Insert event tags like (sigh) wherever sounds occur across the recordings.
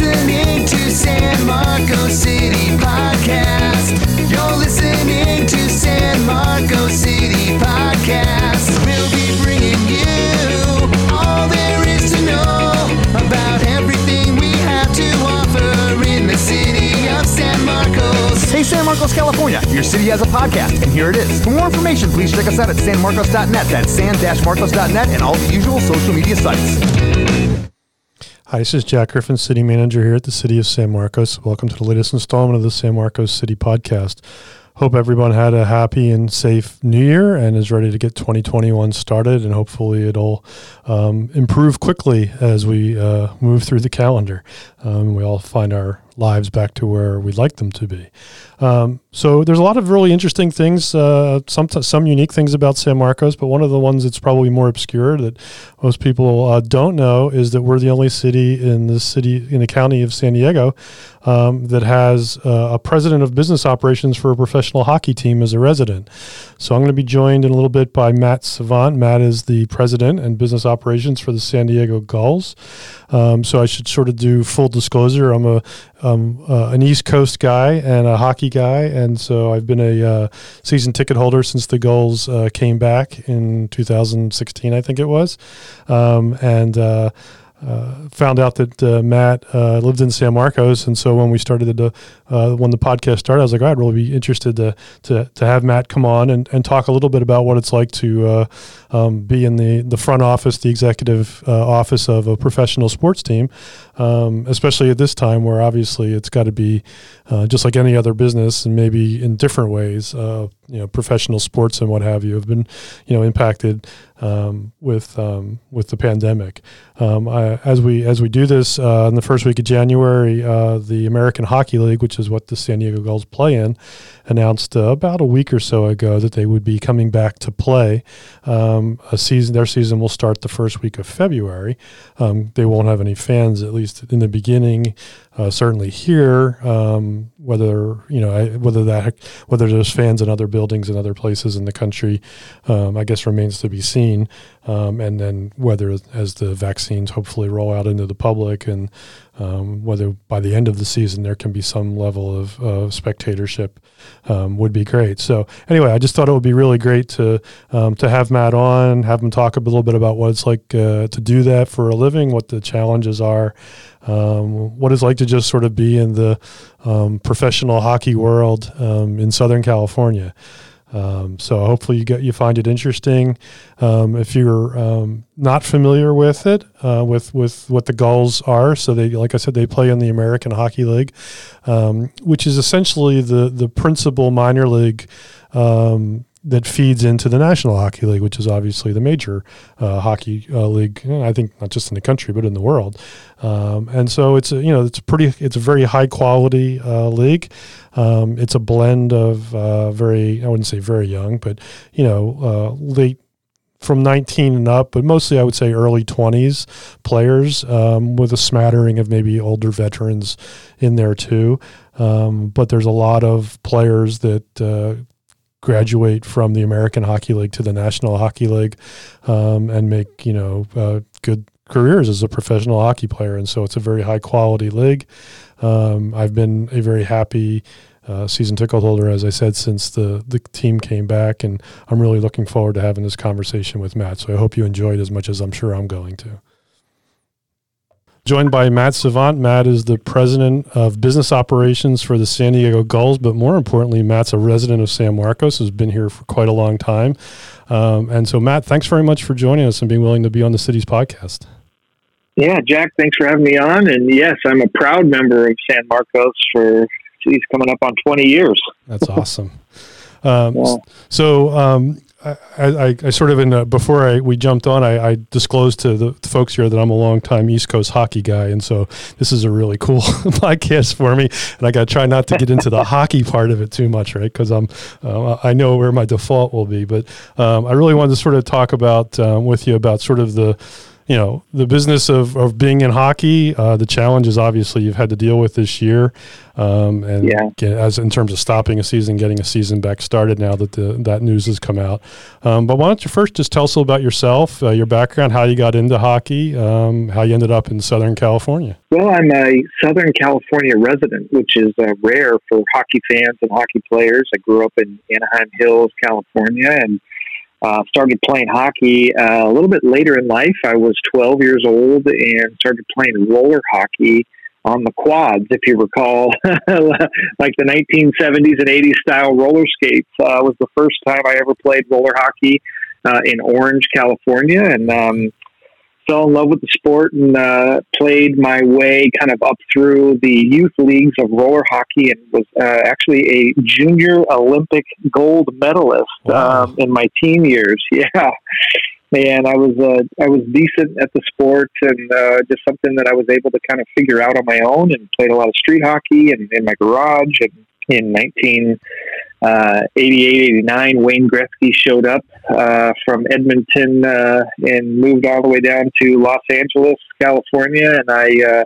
listening to San Marcos City Podcast. You're listening to San Marcos City Podcast. We'll be bringing you all there is to know about everything we have to offer in the city of San Marcos. Hey, San Marcos, California. Your city has a podcast, and here it is. For more information, please check us out at sanmarcos.net. That's san-marcos.net and all the usual social media sites. Hi, this is Jack Griffin, City Manager here at the City of San Marcos. Welcome to the latest installment of the San Marcos City Podcast. Hope everyone had a happy and safe new year and is ready to get 2021 started, and hopefully it'll um, improve quickly as we uh, move through the calendar. Um, we all find our lives back to where we'd like them to be. Um, so there's a lot of really interesting things, uh, some some unique things about San Marcos, but one of the ones that's probably more obscure that most people uh, don't know is that we're the only city in the city in the county of San Diego um, that has uh, a president of business operations for a professional hockey team as a resident. So I'm going to be joined in a little bit by Matt Savant. Matt is the president and business operations for the San Diego Gulls. Um, so I should sort of do full disclosure. I'm a um, uh, an East Coast guy and a hockey guy, and so I've been a uh, season ticket holder since the Gulls uh, came back in 2016, I think it was, um, and. Uh, found out that uh, Matt uh, lived in San Marcos, and so when we started the uh, when the podcast started, I was like, oh, I'd really be interested to to to have Matt come on and, and talk a little bit about what it's like to uh, um, be in the the front office, the executive uh, office of a professional sports team, um, especially at this time where obviously it's got to be just like any other business, and maybe in different ways. you know, professional sports and what have you have been, you know, impacted um, with um, with the pandemic. Um, I, as we as we do this uh, in the first week of January, uh, the American Hockey League, which is what the San Diego Gulls play in, announced uh, about a week or so ago that they would be coming back to play. Um, a season, their season will start the first week of February. Um, they won't have any fans, at least in the beginning. Uh, certainly here, um, whether you know whether that whether there's fans in other buildings and other places in the country, um, I guess remains to be seen. Um, and then whether as the vaccines hopefully roll out into the public and um, whether by the end of the season there can be some level of, spectatorship um, would be great. So anyway, I just thought it would be really great to um, to have Matt on, have him talk a little bit about what it's like uh, to do that for a living, what the challenges are, um, what it's like to just sort of be in the um, professional hockey world in Southern California. Um, so hopefully you get you find it interesting. Um, if you're um, not familiar with it, uh, with with what the Gulls are, so they like I said they play in the American Hockey League, um, which is essentially the the principal minor league um, that feeds into the National Hockey League, which is obviously the major uh, hockey uh, league. I think not just in the country but in the world. Um, and so it's a, you know it's a pretty it's a very high quality uh, league. Um, it's a blend of uh, very I wouldn't say very young, but you know uh, late from 19 and up, but mostly I would say early 20s players um, with a smattering of maybe older veterans in there too. Um, but there's a lot of players that uh, graduate from the American Hockey League to the National Hockey League um, and make you know uh, good careers as a professional hockey player. And so it's a very high quality league. Um, I've been a very happy uh, season ticket holder, as I said, since the the team came back, and I'm really looking forward to having this conversation with Matt. So I hope you enjoyed as much as I'm sure I'm going to joined by Matt Savant. Matt is the president of business operations for the San Diego Gulls, but more importantly, Matt's a resident of San Marcos, has been here for quite a long time. Um, and so, Matt, thanks very much for joining us and being willing to be on the city's podcast. Yeah, Jack, thanks for having me on. And yes, I'm a proud member of San Marcos for, geez, coming up on 20 years. That's (laughs) awesome. Um, yeah. So, um, I, I, I, sort of in the, before I, we jumped on, I, I disclosed to the, the, folks here that I'm a long time East Coast hockey guy, and so this is a really cool (laughs) podcast for me. And I got to try not to get into the (laughs) hockey part of it too much, right? Because I'm uh, I know where my default will be, but um, I really wanted to sort of talk about um, with you about sort of the you know the business of, of being in hockey uh, the challenges obviously you've had to deal with this year um, and Yeah. get, as in terms of stopping a season getting a season back started now that the that news has come out um, but why don't you first just tell us a little about yourself uh, your background how you got into hockey um, how you ended up in southern california Well, I'm a Southern California resident, which is uh, rare for hockey fans and hockey players. I grew up in Anaheim Hills, California, and uh, started playing hockey uh, a little bit later in life. I was 12 years old and started playing roller hockey on the quads, if you recall, (laughs) like the 1970s and 80s style roller skates. Uh, was the first time I ever played roller hockey uh, in Orange, California, and um, fell in love with the sport and uh, played my way kind of up through the youth leagues of roller hockey and was uh, actually a junior Olympic gold medalist Wow. um, in my teen years. (laughs) Yeah. And I was uh, I was decent at the sport and uh, just something that I was able to kind of figure out on my own and played a lot of street hockey and in my garage and in 1988 89 Wayne Gretzky showed up uh, from Edmonton uh, and moved all the way down to Los Angeles, California, and I uh,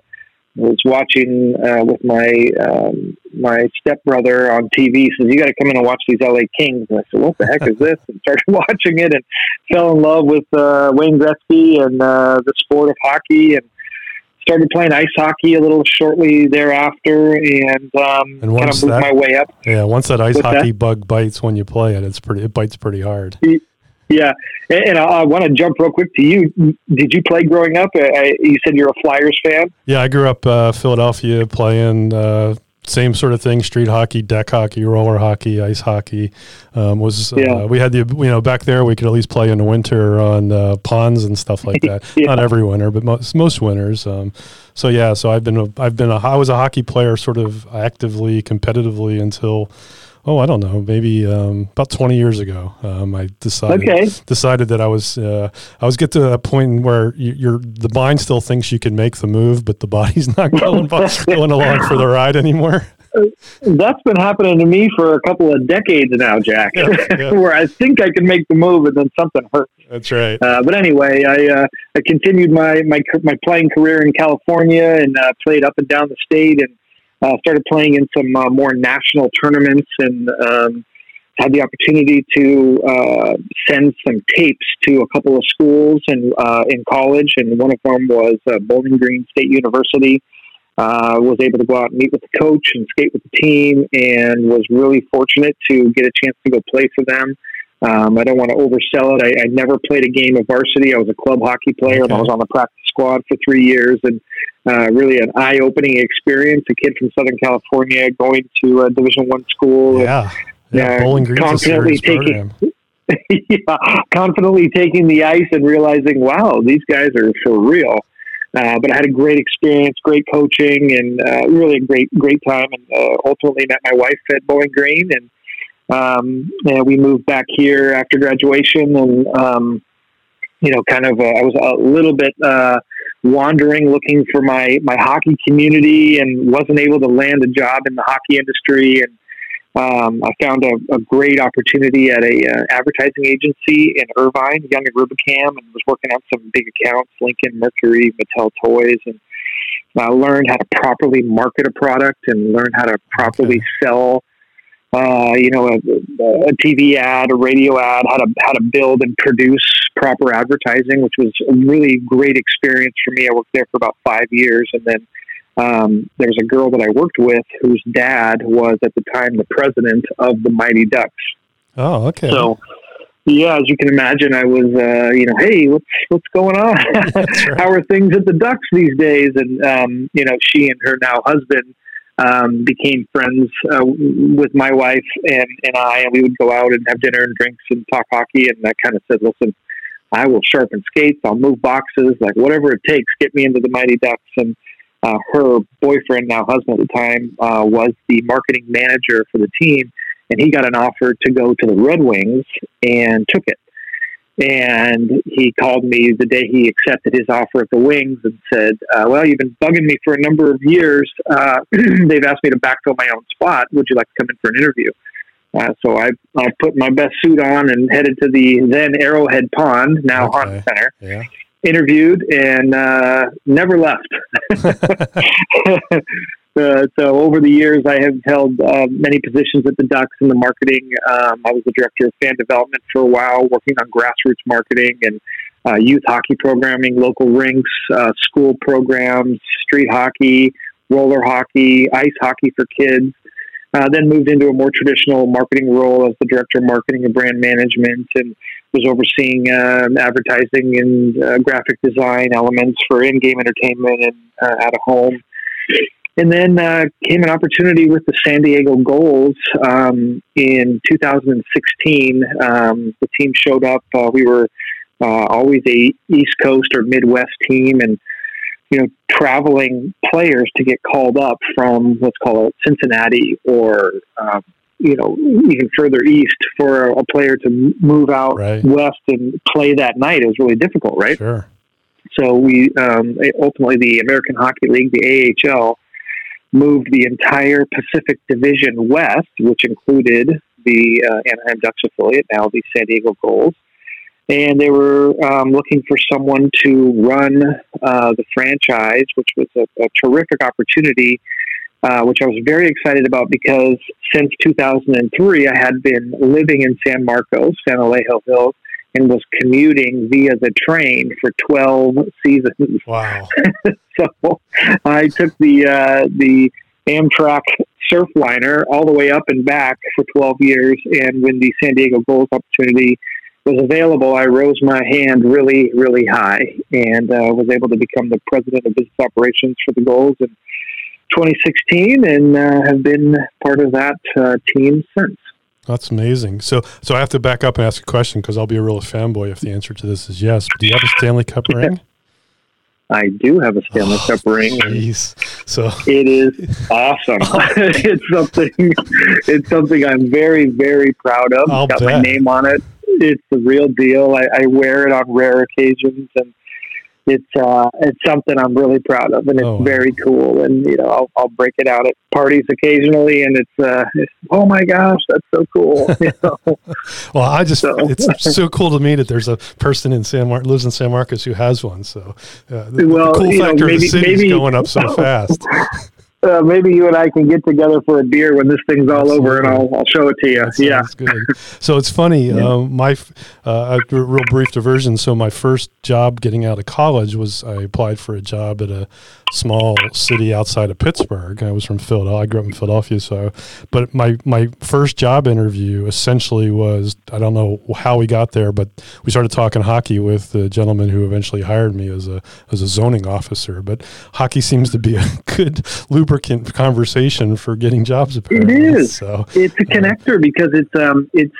was watching uh, with my um, my stepbrother on TV. He says, "You got to come in and watch these LA Kings." And I said, "What the heck is this?" And started (laughs) watching it and fell in love with uh, Wayne Gretzky and uh, the sport of hockey and. Started playing ice hockey a little shortly thereafter, and, um, And kind of moved that- my way up yeah once that ice What's that? hockey bug bites when you play it it's pretty it bites pretty hard Yeah, and, and I, I want to jump real quick to you. Did you play growing up? I, you said you're a Flyers fan. Yeah, I grew up uh, Philadelphia playing uh, same sort of thing: street hockey, deck hockey, roller hockey, ice hockey. Um, was uh, Yeah. we had the you know back there we could at least play in the winter on uh, ponds and stuff like that. (laughs) Yeah. Not every winter, but most most winters. Um, so yeah, so I've been a, I've been a I was a hockey player sort of actively competitively until. Oh, I don't know. Maybe um, about twenty years ago, um, I decided Okay. decided that I was uh, I was get to that point where you, you're the mind still thinks you can make the move, but the body's not (laughs) going going along for the ride anymore. That's been happening to me for a couple of decades now, Jack. Yeah, (laughs) yeah. where I think I can make the move, and then something hurts. That's right. Uh, but anyway, I uh, I continued my my my playing career in California and uh, played up and down the state and uh, started playing in some uh, more national tournaments and um, had the opportunity to uh, send some tapes to a couple of schools and uh, in college, and one of them was uh, Bowling Green State University. Uh, was able to go out and meet with the coach and skate with the team, and was really fortunate to get a chance to go play for them. Um, I don't want to oversell it. I, I never played a game of varsity. I was a club hockey player, and I was on the practice squad for three years, and uh, really an eye-opening experience. A kid from Southern California going to a Division One school, and Yeah. Yeah, Yeah, Bowling Green's a confidently taking- (laughs) yeah, confidently taking the ice and realizing, wow, these guys are for real. Uh, but I had a great experience, great coaching, and uh, really a great, great time. And uh, ultimately met my wife at Bowling Green, and um, and we moved back here after graduation. And um, you know, kind of, uh, I was a little bit uh, wandering, looking for my my hockey community, and wasn't able to land a job in the hockey industry. And um, I found a, a great opportunity at a uh, advertising agency in Irvine, Young and Rubicam, and was working on some big accounts, Lincoln, Mercury, Mattel Toys, and I learned how to properly market a product and learn how to properly sell. Uh, you know, a, a TV ad, a radio ad, how to how to build and produce proper advertising, which was a really great experience for me. I worked there for about five years, and then um, there was a girl that I worked with whose dad was at the time the president of the Mighty Ducks. Oh, okay. So, yeah, as you can imagine, I was, uh, you know, hey, what's what's going on? (laughs) (laughs) Right. How are things at the Ducks these days? And um, you know, she and her now husband um, became friends uh, with my wife and and I, and we would go out and have dinner and drinks and talk hockey. And I kind of said, listen. I will sharpen skates. I'll move boxes, like whatever it takes. Get me into the Mighty Ducks. And uh, her boyfriend, now husband at the time, uh, was the marketing manager for the team, and he got an offer to go to the Red Wings and took it. And he called me the day he accepted his offer at the Wings and said, uh, "Well, you've been bugging me for a number of years. Uh, (clears throat) they've asked me to backfill my own spot. Would you like to come in for an interview?" Uh, so I, I put my best suit on and headed to the then Arrowhead Pond, now Okay. Honda Center, yeah. interviewed and uh, never left. (laughs) (laughs) (laughs) Uh, so over the years, I have held uh, many positions at the Ducks in the marketing. Um, I was the director of fan development for a while, working on grassroots marketing and uh, youth hockey programming, local rinks, uh, school programs, street hockey, roller hockey, ice hockey for kids. Uh, then moved into a more traditional marketing role as the director of marketing and brand management, and was overseeing um, advertising and uh, graphic design elements for in-game entertainment and at a home. And then uh, came an opportunity with the San Diego Gulls um, in 2016. Um, the team showed up. Uh, we were uh, always a East Coast or Midwest team, and you know, traveling players to get called up from let's call it Cincinnati or um, you know even further east for a player to move out Right. west and play that night is really difficult, right? Sure. So we um, ultimately the American Hockey League, the AHL, moved the entire Pacific Division west, which included the uh, Anaheim Ducks affiliate, now the San Diego Gulls. And they were um, looking for someone to run uh, the franchise, which was a, a terrific opportunity, uh, which I was very excited about because since 2003, I had been living in San Marcos, San Elijo Hills, and was commuting via the train for 12 seasons. Wow. (laughs) So I took the uh, the Amtrak Surfliner all the way up and back for 12 years. And when the San Diego Gulls opportunity was available, I rose my hand really, really high and uh, was able to become the president of business operations for the Gulls in 2016 and uh, have been part of that uh, team since. That's amazing. So, so I have to back up and ask a question because I'll be a real fanboy if the answer to this is yes. Do you have a Stanley Cup (laughs) ring? I do have a Stanley Oh, Cup ring. Jeez. So, It is awesome. (laughs) Oh. (laughs) it's something. It's something I'm very, very proud of. I'll got bet. my name on it. It's the real deal. I, I wear it on rare occasions, and it's uh, it's something I'm really proud of, and it's Oh, very cool. And you know, I'll, I'll break it out at parties occasionally, and it's, uh, it's oh my gosh, that's so cool. (laughs) You know? (laughs) well, I just, So- it's so cool to me that there's a person in San Mar- lives in San Marcos who has one. So, uh, the, Well, the cool you know, factor of the maybe- city is going up so (laughs) fast. Uh, maybe you and I can get together for a beer when this thing's all over, and I'll, I'll show it to you. Yeah. good. So it's funny. (laughs) Um, my f- uh, a real brief diversion. So my first job getting out of college was I applied for a job at a small city outside of Pittsburgh. I was from Philadelphia. I grew up in Philadelphia. So, but my my first job interview essentially was I don't know how we got there, but we started talking hockey with the gentleman who eventually hired me as a as a zoning officer. But hockey seems to be a (laughs) good lubricant conversation for getting jobs. Apparently, is. So it's a connector because it's um it's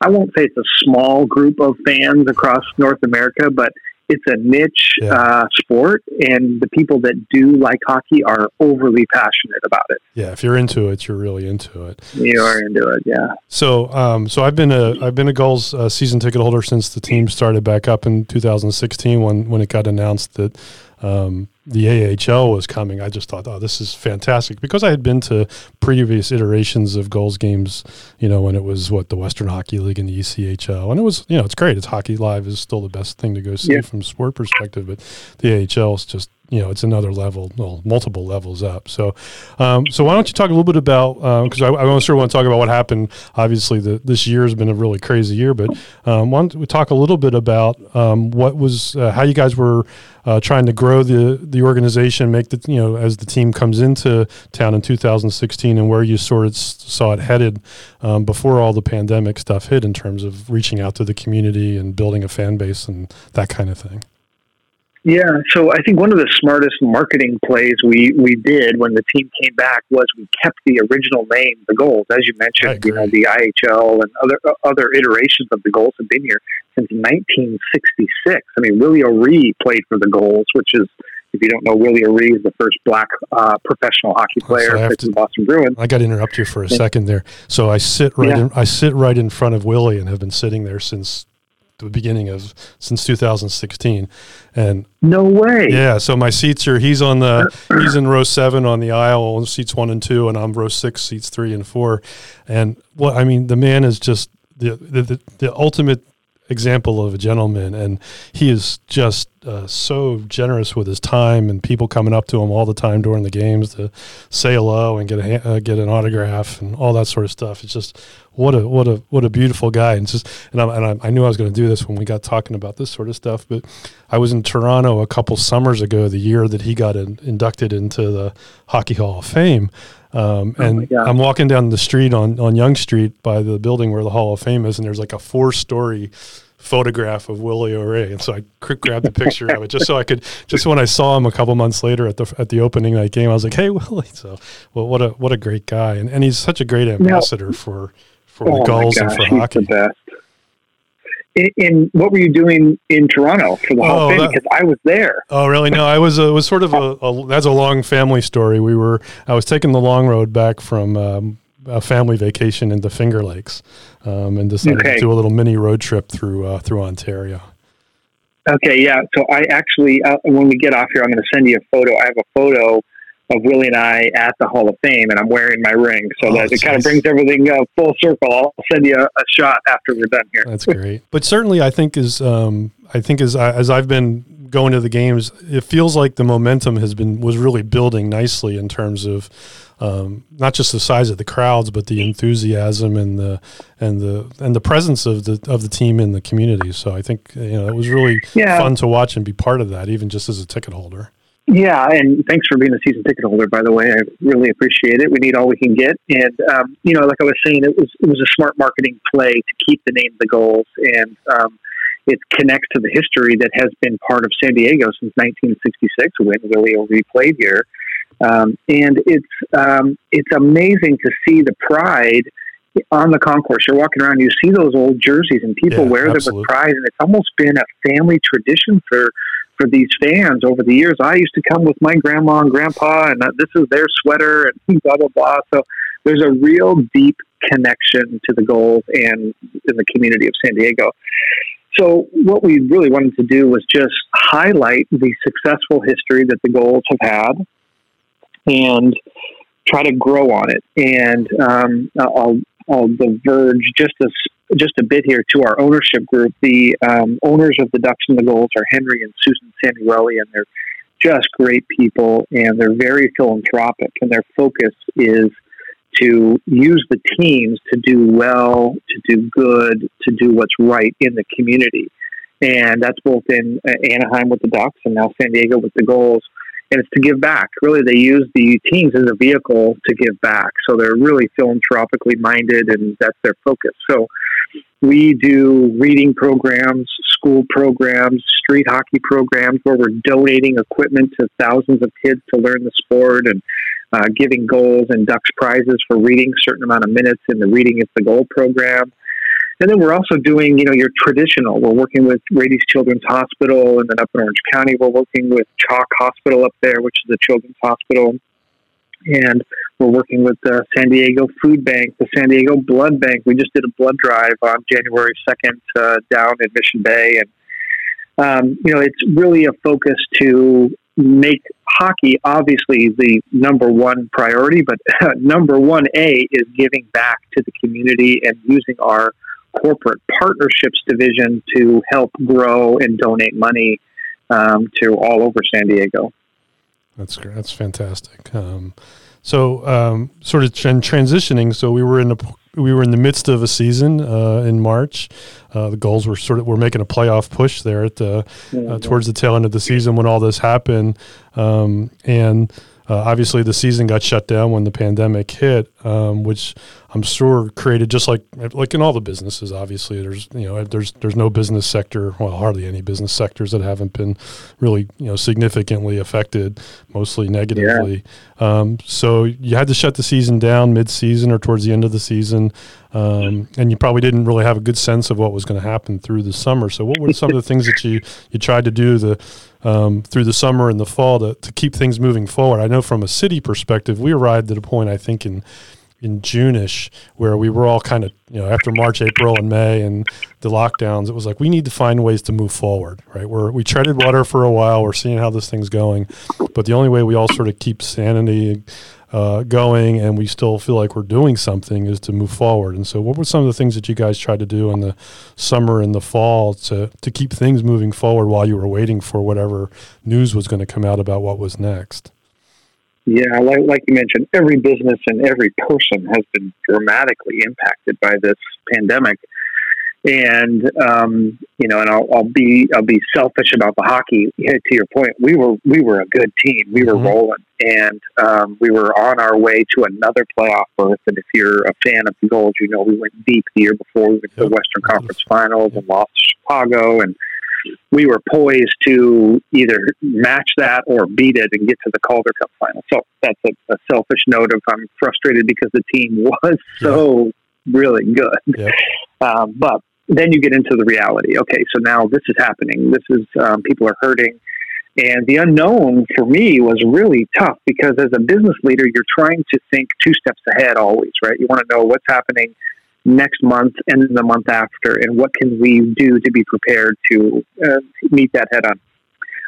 I won't say it's a small group of fans across North America, but it's a niche Yeah. uh, sport, and the people that do like hockey are overly passionate about it. Yeah, if you're into it, you're really into it. You are into it, yeah. So, um, so I've been a I've been a Gulls uh, season ticket holder since the team started back up in 2016 when when it got announced that um, the AHL was coming. I just thought, oh, this is fantastic because I had been to previous iterations of Gulls games. You know, when it was what the Western Hockey League and the ECHL, and it was you know it's great. It's hockey live is still the best thing to go see Yeah. from a sport perspective, but the AHL is just you know it's another level, well, multiple levels up. So, um, so why don't you talk a little bit about because I, I want sure want to talk about what happened. Obviously, the, this year has been a really crazy year, but um, why don't we talk a little bit about um, what was uh, how you guys were uh, trying to grow the the organization, make the you know as the team comes into town in 2016, and where you sort of saw it headed um, before all the pandemic stuff hit in terms of reaching out to the community and building a fan base and that kind of thing. Yeah, so I think one of the smartest marketing plays we, we did when the team came back was we kept the original name, the Gulls, as you mentioned. You know, the IHL and other other iterations of the Gulls have been here since 1966. I mean, Willie O'Ree played for the Gulls, which is, if you don't know, Willie O'Ree is the first black uh, professional hockey player I have to- the Boston Bruins. I got to interrupt you for a second there. So I sit right Yeah. in, I sit right in front of Willie and have been sitting there since the beginning of since 2016 and No way. yeah so my seats are he's on the he's in row 7 on the aisle seats 1 and 2 and I'm row 6 seats 3 and 4 and what I mean the man is just the the, the, the ultimate example of a gentleman, and he is just uh, so generous with his time and people coming up to him all the time during the games to say hello and get a uh, get an autograph and all that sort of stuff. It's just what a what a what a beautiful guy, and just and I, and I, I knew I was going to do this when we got talking about this sort of stuff. But I was in Toronto a couple summers ago, the year that he got in, inducted into the Hockey Hall of Fame. Um, Oh and I'm walking down the street on, on Yonge Street by the building where the Hall of Fame is, and there's like a four story photograph of Willie O'Ree. And so I quick grabbed a picture of it just so I could, just when I saw him a couple months later at the at the opening night game, I was like, hey, Willie. So, well, what a what a great guy. And, and he's such a great ambassador for, for Oh the Gulls and for hockey. The. In, in what were you doing in Toronto for the Hall Oh, of Fame? that- Because I was there. Oh, really? No, I was. Uh, it was sort of a, a. That's a long family story. We were. I was taking the long road back from um, a family vacation into Finger Lakes, um, and decided Okay. to do a little mini road trip through uh, through Ontario. Okay, yeah. So I actually, uh, when we get off here, I'm going to send you a photo. I have a photo of Willie and I at the Hall of Fame, and I'm wearing my ring, so Oh, that it kind of brings everything uh, full circle. I'll send you a, a shot after we're done here. That's great. but certainly, I think is um, I think as I, as I've been going to the games, it feels like the momentum has been was really building nicely in terms of um, not just the size of the crowds, but the enthusiasm and the and the and the presence of the of the team in the community. So I think you know it was really Yeah. fun to watch and be part of that, even just as a ticket holder. Yeah, and thanks for being a season ticket holder. By the way, I really appreciate it. We need all we can get, and um, you know, like I was saying, it was it was a smart marketing play to keep the name the Gulls, and um, it connects to the history that has been part of San Diego since 1966 when Willie O'Ree played here, um, and it's um, it's amazing to see the pride on the concourse. You're walking around, you see those old jerseys, and people Yeah, wear absolutely. them with pride, and it's almost been a family tradition for for these fans over the years. I used to come with my grandma and grandpa, and this is their sweater, and (laughs) blah blah blah. So there's a real deep connection to the Gulls and in the community of San Diego. So what we really wanted to do was just highlight the successful history that the Gulls have had, and try to grow on it. And um, I'll I'll diverge just a just a bit here to our ownership group. The um, owners of the Ducks and the Gulls are Henry and Susan Samueli, and they're just great people, and they're very philanthropic, and their focus is to use the teams to do well, to do good, to do what's right in the community. And that's both in uh, Anaheim with the Ducks and now San Diego with the Gulls. And it's to give back. Really, they use the teams as a vehicle to give back. So they're really philanthropically minded, and that's their focus. So we do reading programs, school programs, street hockey programs where we're donating equipment to thousands of kids to learn the sport and uh, giving Gulls and Ducks prizes for reading a certain amount of minutes in the Reading is the Goal program. And then we're also doing, you know, your traditional. We're working with Rady's Children's Hospital, and then up in Orange County, we're working with CHOC Hospital up there, which is a children's hospital. And we're working with the San Diego Food Bank, the San Diego Blood Bank. We just did a blood drive on January 2nd uh, down in Mission Bay. And, um, you know, it's really a focus to make hockey obviously the number one priority, but (laughs) number one A is giving back to the community and using our corporate partnerships division to help grow and donate money um, to all over San Diego. That's great. That's fantastic. Um, so, um, sort of tran- transitioning. So we were in the we were in the midst of a season uh, in March. Uh, the Gulls were sort of we're making a playoff push there at the uh, towards the tail end of the season when all this happened, um, and uh, obviously the season got shut down when the pandemic hit, um, which I'm sure created just like like in all the businesses. Obviously, there's you know there's there's no business sector, well hardly any business sectors that haven't been really you know significantly affected, mostly negatively. Um, so you had to shut the season down mid-season or towards the end of the season, um, and you probably didn't really have a good sense of what was going to happen through the summer. So what were some of the things that you you tried to do the um, through the summer and the fall to, to keep things moving forward? I know from a city perspective, we arrived at a point I think in in June-ish where we were all kind of you know after March, April, and May and the lockdowns, it was like we need to find ways to move forward. Right, we're we treaded water for a while. We're seeing how this thing's going, but the only way we all sort of keep sanity uh, going and we still feel like we're doing something is to move forward. And so, what were some of the things that you guys tried to do in the summer and the fall to, to keep things moving forward while you were waiting for whatever news was going to come out about what was next? Yeah, like, like you mentioned, every business and every person has been dramatically impacted by this pandemic and um, you know, and I'll, I'll, be I'll be selfish about the hockey. to your point, we were we were a good team. We were mm-hmm. rolling, and um, we were on our way to another playoff berth. And if you're a fan of the Gulls, you know we went deep the year before. We went to the Western Conference Finals and lost to Chicago, and we were poised to either match that or beat it and get to the Calder Cup final. So that's a, a selfish note of I'm frustrated because the team (laughs) was so really good. Yeah. Um, but then you get into the reality. Okay, so now this is happening. This is um, people are hurting, and the unknown for me was really tough because as a business leader, you're trying to think two steps ahead always, right? You want to know what's happening next month and the month after, and what can we do to be prepared to uh, meet that head on.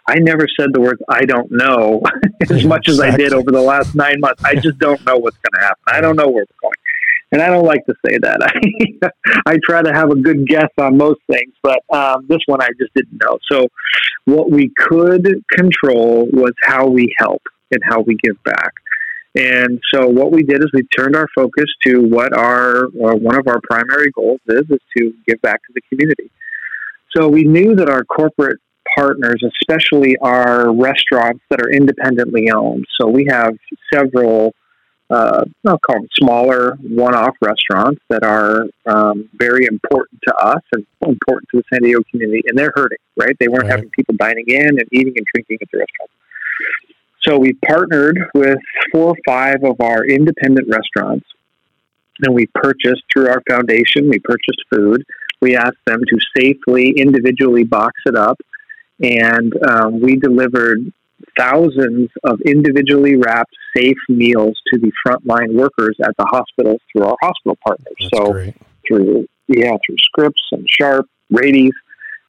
I never said the words "I don't know" (laughs) as much as I did over the last nine months. I just don't know what's going to happen. I don't know where we're going. And I don't like to say that. I, (laughs) I try to have a good guess on most things, but um, this one I just didn't know. So, what we could control was how we help and how we give back. And so, what we did is we turned our focus to what our uh, one of our primary goals is: is to give back to the community. So we knew that our corporate partners, especially our restaurants that are independently owned. So we have several uh, I'll call them smaller one-off restaurants that are um, very important to us and important to the San Diego community, and they're hurting. Right? They weren't right. having people dining in and eating and drinking at the restaurant. So we partnered with four or five of our independent restaurants, and we purchased through our foundation. We purchased food. We asked them to safely, individually box it up, and um, we delivered thousands of individually wrapped safe meals to the frontline workers at the hospitals through our hospital partners. That's so great. through yeah, through Scripps and Sharp, Rady's,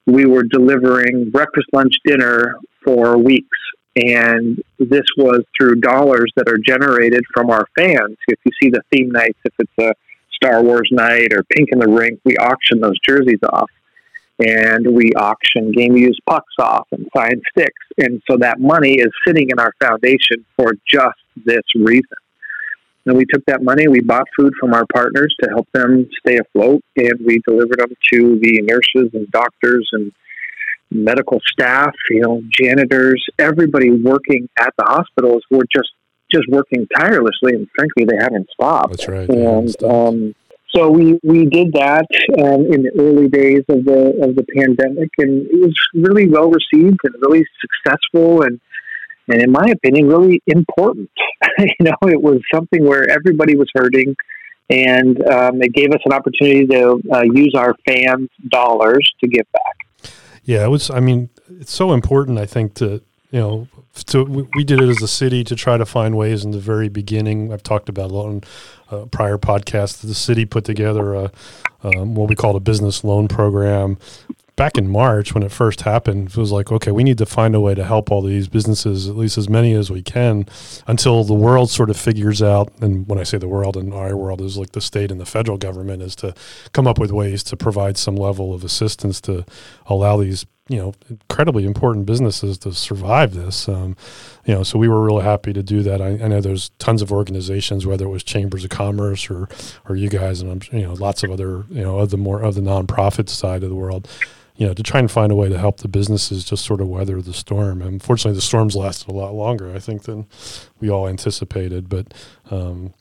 we were delivering breakfast, lunch, dinner for weeks. And this was through dollars that are generated from our fans. If you see the theme nights, if it's a Star Wars night or Pink in the Rink, we auction those jerseys off and we auction game used pucks off and signed sticks. And so that money is sitting in our foundation for just this reason. And we took that money, we bought food from our partners to help them stay afloat, and we delivered them to the nurses and doctors and medical staff, you know, janitors, everybody working at the hospitals were just just working tirelessly, and frankly, they haven't stopped. That's right. And um, so we, we did that um, in the early days of the of the pandemic, and it was really well received and really successful, and and in my opinion, really important. (laughs) you know, it was something where everybody was hurting, and um, it gave us an opportunity to uh, use our fans' dollars to give back. Yeah, it was. I mean, it's so important. I think to you know, to, we did it as a city to try to find ways in the very beginning. I've talked about a lot on uh, prior podcasts. The city put together a um, what we called a business loan program back in March when it first happened, it was like, okay, we need to find a way to help all these businesses, at least as many as we can, until the world sort of figures out. And when I say the world, and our world is like the state and the federal government, is to come up with ways to provide some level of assistance to allow these you know incredibly important businesses to survive this um, you know so we were really happy to do that I, I, know there's tons of organizations whether it was chambers of commerce or or you guys and I'm, you know lots of other you know of the more of the nonprofit side of the world you know, to try and find a way to help the businesses just sort of weather the storm. And unfortunately, the storms lasted a lot longer, I think, than we all anticipated. But um,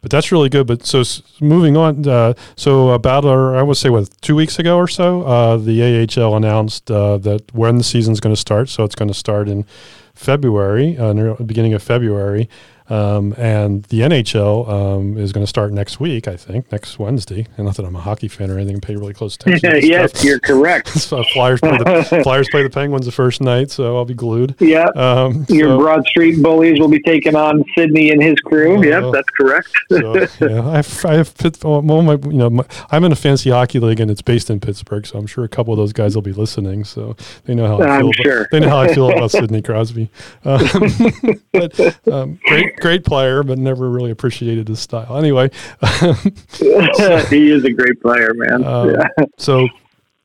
but that's really good. But so moving on, uh, so about our, I would say, what two weeks ago or so, uh, the AHL announced uh, that when the season's going to start. So it's going to start in February, uh, beginning of February, um, and the NHL um, is going to start next week, I think, next Wednesday. And not that I'm a hockey fan or anything, pay really close attention. (laughs) yes, you're correct. (laughs) so Flyers play the (laughs) Flyers play the Penguins the first night, so I'll be glued. Yeah. Um, Your so, Broad Street Bullies will be taking on Sidney and his crew. Uh, yep, that's correct. so, yeah, I have, I have well, my, you know, my, I'm in a fancy hockey league, and it's based in Pittsburgh, so I'm sure a couple of those guys will be listening, so they know how I I'm feel. Sure. About, they know how I feel about Sidney Crosby. Um, but um, great great, great player, but never really appreciated his style. Anyway, (laughs) he is a great player, man. Um, yeah. so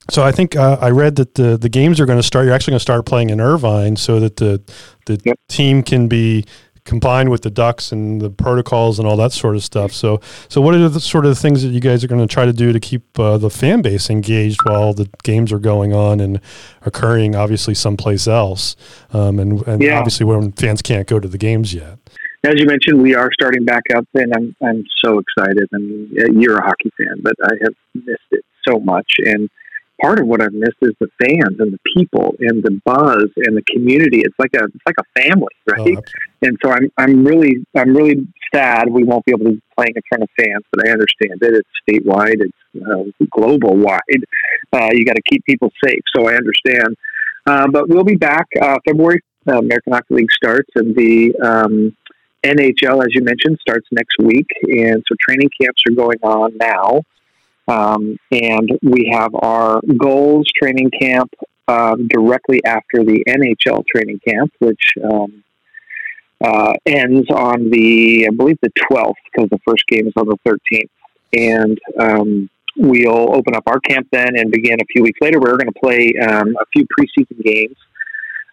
so I think uh, I read that the the games are going to start. You're actually going to start playing in Irvine, so that the the Yep. team can be combined with the Ducks and the protocols and all that sort of stuff. So so what are the sort of things that you guys are going to try to do to keep uh, the fan base engaged while the games are going on and occurring, obviously someplace else, um, and and Yeah. obviously when fans can't go to the games yet. As you mentioned, we are starting back up, and I'm I'm so excited. I mean, you're a hockey fan, but I have missed it so much. And part of what I've missed is the fans and the people and the buzz and the community. It's like a it's like a family, right? Uh, and so I'm I'm really I'm really sad we won't be able to be playing in front of fans, but I understand it. It's statewide, it's uh, global wide. Uh, you got to keep people safe, so I understand. Uh, but we'll be back uh, February. Uh, American Hockey League starts, and the um, NHL, as you mentioned, starts next week, and so training camps are going on now. Um, and we have our Gulls training camp um, directly after the NHL training camp, which um, uh, ends on the, I believe, the 12th, because the first game is on the 13th. And um, we'll open up our camp then and begin a few weeks later. We're going to play um, a few preseason games.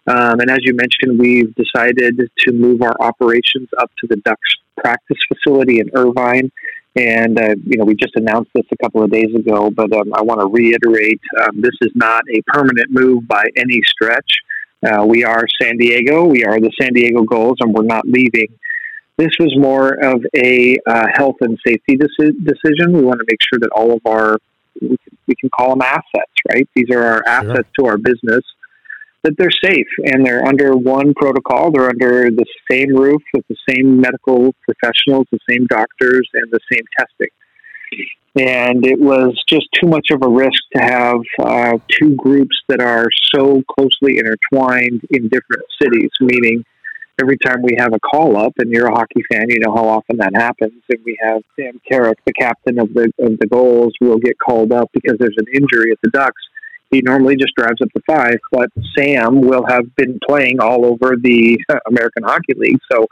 Um, and as you mentioned, we've decided to move our operations up to the Ducks practice facility in Irvine. And, uh, you know, we just announced this a couple of days ago, but um, I want to reiterate um, this is not a permanent move by any stretch. Uh, we are San Diego. We are the San Diego Gulls, and we're not leaving. This was more of a uh, health and safety deci- decision. We want to make sure that all of our, we can, we can call them assets, right? These are our assets to our business, that they're safe and they're under one protocol. They're under the same roof with the same medical professionals, the same doctors, and the same testing. And it was just too much of a risk to have uh, two groups that are so closely intertwined in different cities, meaning every time we have a call up, and you're a hockey fan, you know how often that happens. And we have Sam Carrick, the captain of the of the Gulls, will get called up because there's an injury at the Ducks. He normally just drives up to five, but Sam will have been playing all over the American Hockey League, so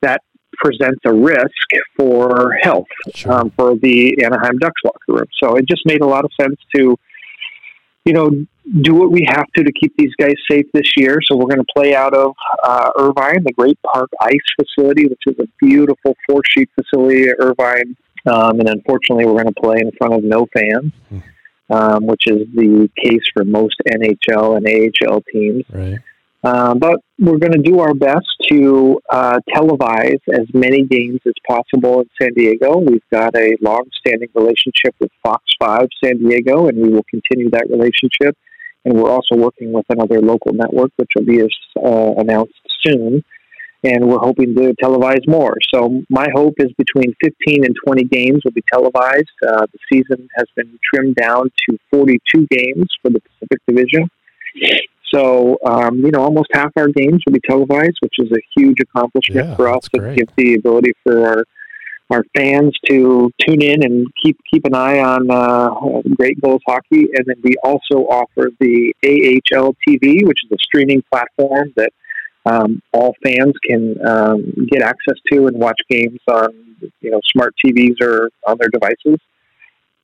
that presents a risk for health Sure. um, for the Anaheim Ducks locker room. So it just made a lot of sense to, you know, do what we have to to keep these guys safe this year. So we're going to play out of uh, Irvine, the Great Park Ice Facility, which is a beautiful four sheet facility at Irvine. Um, and unfortunately, we're going to play in front of no fans, um, which is the case for most NHL and AHL teams. right. Um, but we're going to do our best to uh, televise as many games as possible in San Diego. We've got a long-standing relationship with Fox 5 San Diego, and we will continue that relationship. And we're also working with another local network, which will be uh, announced soon. And we're hoping to televise more. So my hope is between 15 and 20 games will be televised. Uh, the season has been trimmed down to 42 games for the Pacific Division. So, um, you know, almost half our games will be televised, which is a huge accomplishment Yeah, for us great. give the ability for our our fans to tune in and keep keep an eye on uh, Great Gulls Hockey. And then we also offer the AHL TV, which is a streaming platform that um, all fans can um, get access to and watch games on you know smart TVs or on their devices.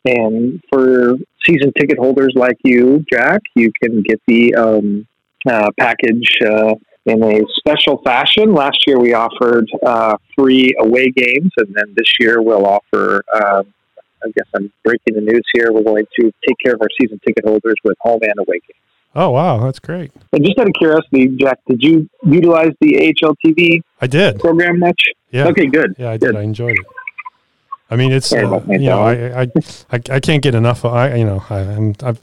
And for season ticket holders like you, Jack, you can get the um, uh, package uh, in a special fashion. Last year we offered uh, free away games, and then this year we'll offer. Uh, I guess I'm breaking the news here. We're going to take care of our season ticket holders with home and away games. Oh wow, that's great. And just out of curiosity, Jack, did you utilize the AHL TV I did. program much? Yeah. Okay, good. Yeah, I did. I enjoyed it. I mean, it's uh, you know. I, I I I can't get enough. Of, I you know, I, I'm I've,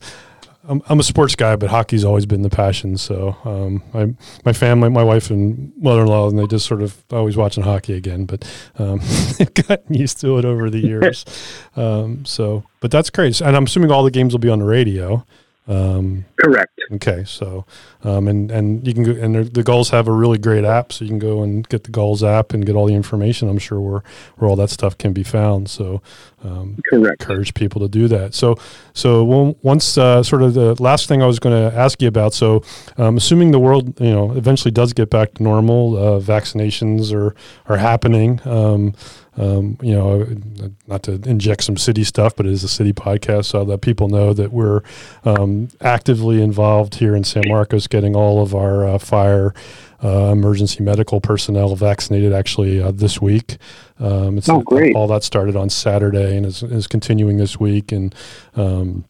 I'm I'm a sports guy, but hockey's always been the passion. So, um, I my family, my wife and mother-in-law, and they just sort of always watching hockey again. But um, (laughs) they've gotten used to it over the years. (laughs) um, so, but that's great. And I'm assuming all the games will be on the radio. Um, Correct. Okay, so um, and and you can go and the Gulls have a really great app, so you can go and get the Gulls app and get all the information. I'm sure where where all that stuff can be found. So um, Correct. encourage people to do that. So so once uh, sort of the last thing I was going to ask you about. So um, assuming the world you know eventually does get back to normal, uh, vaccinations are are happening. Um, um, you know, not to inject some city stuff, but it is a city podcast, so that people know that we're um, actively involved here in San Marcos, getting all of our uh, fire uh, emergency medical personnel vaccinated. Actually, uh, this week, um, it's Oh, great. all that started on Saturday and is, is continuing this week, and um,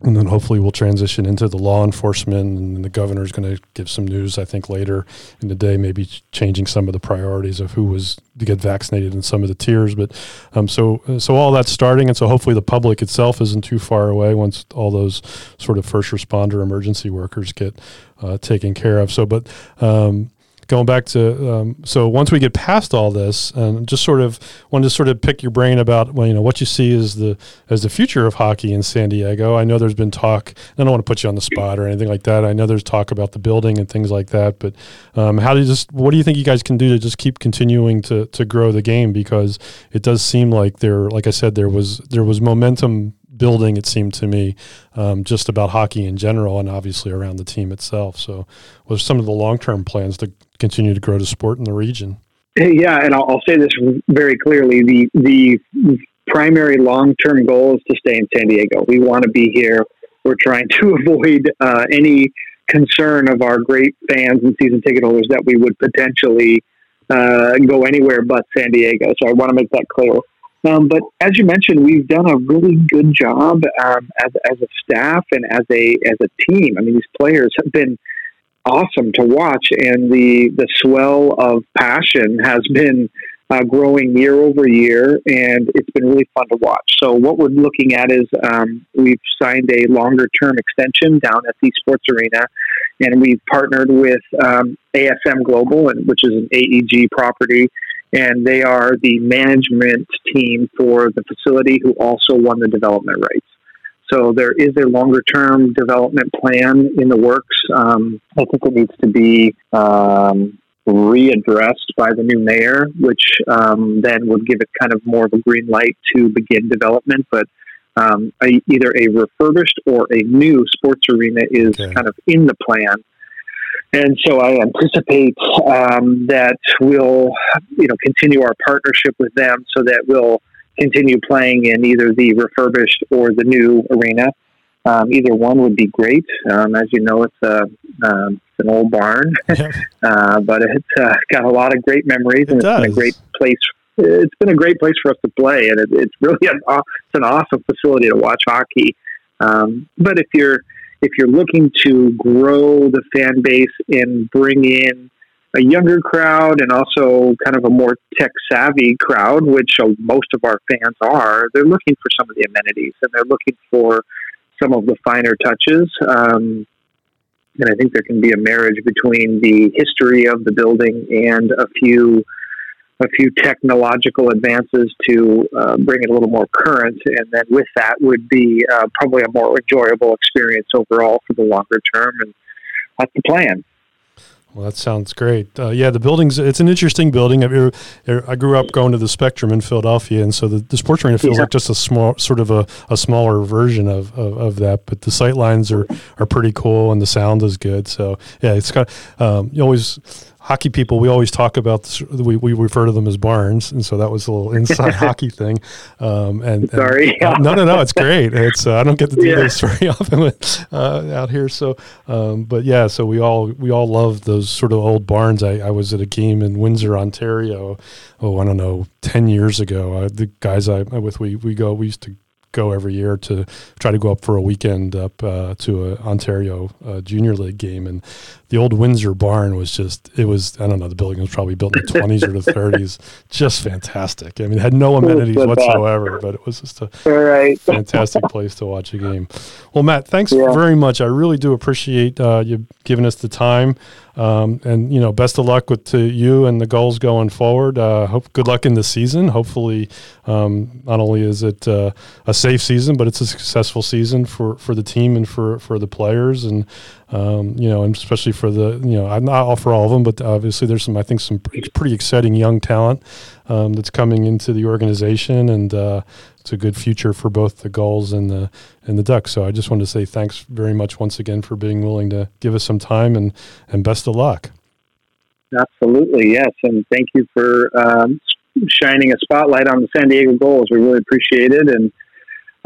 and then hopefully we'll transition into the law enforcement and the governor is going to give some news i think later in the day maybe changing some of the priorities of who was to get vaccinated in some of the tiers but um, so so all that's starting and so hopefully the public itself isn't too far away once all those sort of first responder emergency workers get uh, taken care of so but um, going back to um, so once we get past all this and just sort of want to sort of pick your brain about well you know what you see as the as the future of hockey in San Diego. I know there's been talk I don't want to put you on the spot or anything like that. I know there's talk about the building and things like that but um, how do you just what do you think you guys can do to just keep continuing to to grow the game? Because it does seem like there like I said there was there was momentum building it seemed to me um, just about hockey in general and obviously around the team itself so what are some of the long-term plans to continue to grow the sport in the region Yeah, and I'll, I'll say this very clearly: the the primary long term goal is to stay in San Diego. We want to be here. We're trying to (laughs) avoid uh, any concern of our great fans and season ticket holders that we would potentially uh, go anywhere but San Diego. So I want to make that clear. Um, but as you mentioned, we've done a really good job um, as, as a staff and as a as a team. I mean, these players have been awesome to watch, and the the swell of passion has been uh, growing year over year, and it's been really fun to watch. So what we're looking at is um, we've signed a longer term extension down at the Sports Arena, and we've partnered with um, ASM Global, and which is an AEG property. And they are the management team for the facility who also won the development rights. So there is a longer term development plan in the works. Um, I think it needs to be um, readdressed by the new mayor, which um, then would give it kind of more of a green light to begin development. But um, a, either a refurbished or a new sports arena is Okay. kind of in the plan. And so I anticipate um, that we'll, you know, continue our partnership with them so that we'll continue playing in either the refurbished or the new arena. Um, either one would be great. Um, as you know, it's a um, it's an old barn, (laughs) uh, but it's uh, got a lot of great memories, and it's been a great place. It's been a great place for us to play, and it, it's really (laughs) an, it's an awesome facility to watch hockey. Um, but if you're if you're looking to grow the fan base and bring in a younger crowd and also kind of a more tech savvy crowd, which most of our fans are, they're looking for some of the amenities and they're looking for some of the finer touches. Um, and I think there can be a marriage between the history of the building and a few a few technological advances to uh, bring it a little more current, and then with that would be uh, probably a more enjoyable experience overall for the longer term, and that's the plan. Well, that sounds great. Uh, yeah, the building's it's an interesting building. I, I grew up going to the Spectrum in Philadelphia, and so the, the sports arena feels Yeah. like just a small, sort of a, a smaller version of, of, of that. But the sight lines are, are pretty cool, and the sound is good. So yeah, it's got um, you always hockey people. We always talk about this, we we refer to them as barns, and so that was a little inside (laughs) hockey thing. Um, and, and- Sorry. uh, (laughs) no, no, no, it's great. It's uh, I don't get to do Yeah. this (laughs) very often with, uh, out here. So, um, but yeah, so we all we all love those sort of old barns. I, I was at a game in Windsor, Ontario. Oh, I don't know, ten years ago. Uh, the guys I, I'm with we we go we used to go every year to try to go up for a weekend up uh, to a Ontario uh, Junior League game, and the old Windsor barn was just it was I don't know the building was probably built in the 20s or the (laughs) 30s, just fantastic. I mean, it had no amenities whatsoever, but it was just a right. (laughs) fantastic place to watch a game. Well, Matt, thanks Yeah. very much. I really do appreciate uh, you giving us the time, um, and you know, best of luck with to you and the Gulls going forward. Uh, hope good luck in the season. Hopefully, um, not only is it uh, a safe season, but it's a successful season for, for the team and for, for the players, and um, you know, and especially for the you know, I'm not all for all of them, but obviously there's some I think some pretty exciting young talent um, that's coming into the organization, and uh, it's a good future for both the Gulls and the and the Ducks. So I just wanted to say thanks very much once again for being willing to give us some time and and best of luck. Absolutely, yes. And thank you for um, shining a spotlight on the San Diego Gulls. We really appreciate it. And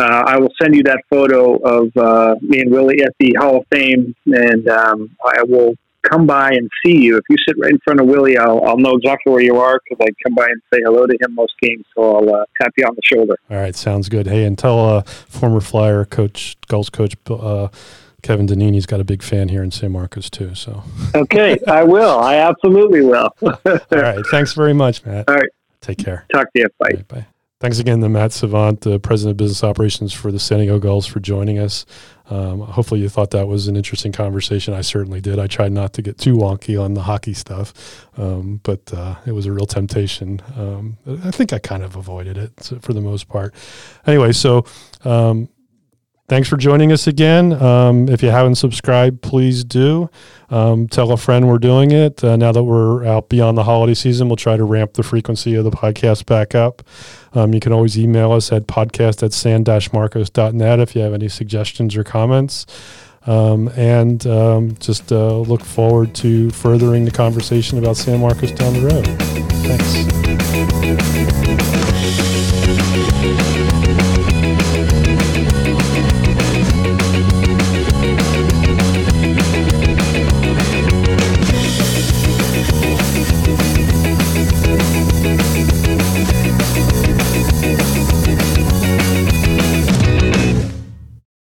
uh, I will send you that photo of uh, me and Willie at the Hall of Fame, and um, I will come by and see you. If you sit right in front of Willie, I'll, I'll know exactly where you are because I come by and say hello to him most games. So I'll uh, tap you on the shoulder. All right, sounds good. Hey, and tell uh, former Flyer coach, Gulls coach uh, Kevin Dineen's got a big fan here in San Marcos too. So, Okay, I will. I absolutely will. (laughs) all right, thanks very much, Matt. All right. Take care. Talk to you. Bye. Right, bye. Thanks again to Matt Savant, the president of business operations for the San Diego Gulls, for joining us. Um, hopefully, you thought that was an interesting conversation. I certainly did. I tried not to get too wonky on the hockey stuff, um, but uh, it was a real temptation. Um, I think I kind of avoided it for the most part. Anyway, so um, thanks for joining us again. Um, if you haven't subscribed, please do. Um, tell a friend we're doing it. Uh, now that we're out beyond the holiday season, we'll try to ramp the frequency of the podcast back up. Um, you can always email us at podcast at san-marcos.net if you have any suggestions or comments. Um, and um, just uh, look forward to furthering the conversation about San Marcos down the road. Thanks.